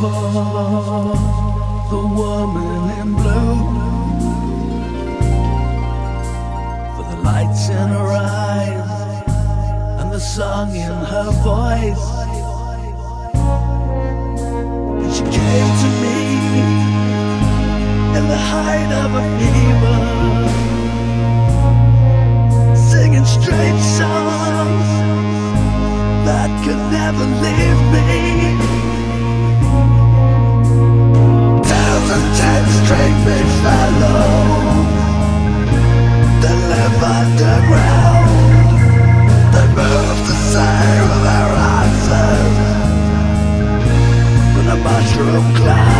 for the woman in blue, for the lights in her eyes and the song in her voice. She to me in the height of true glass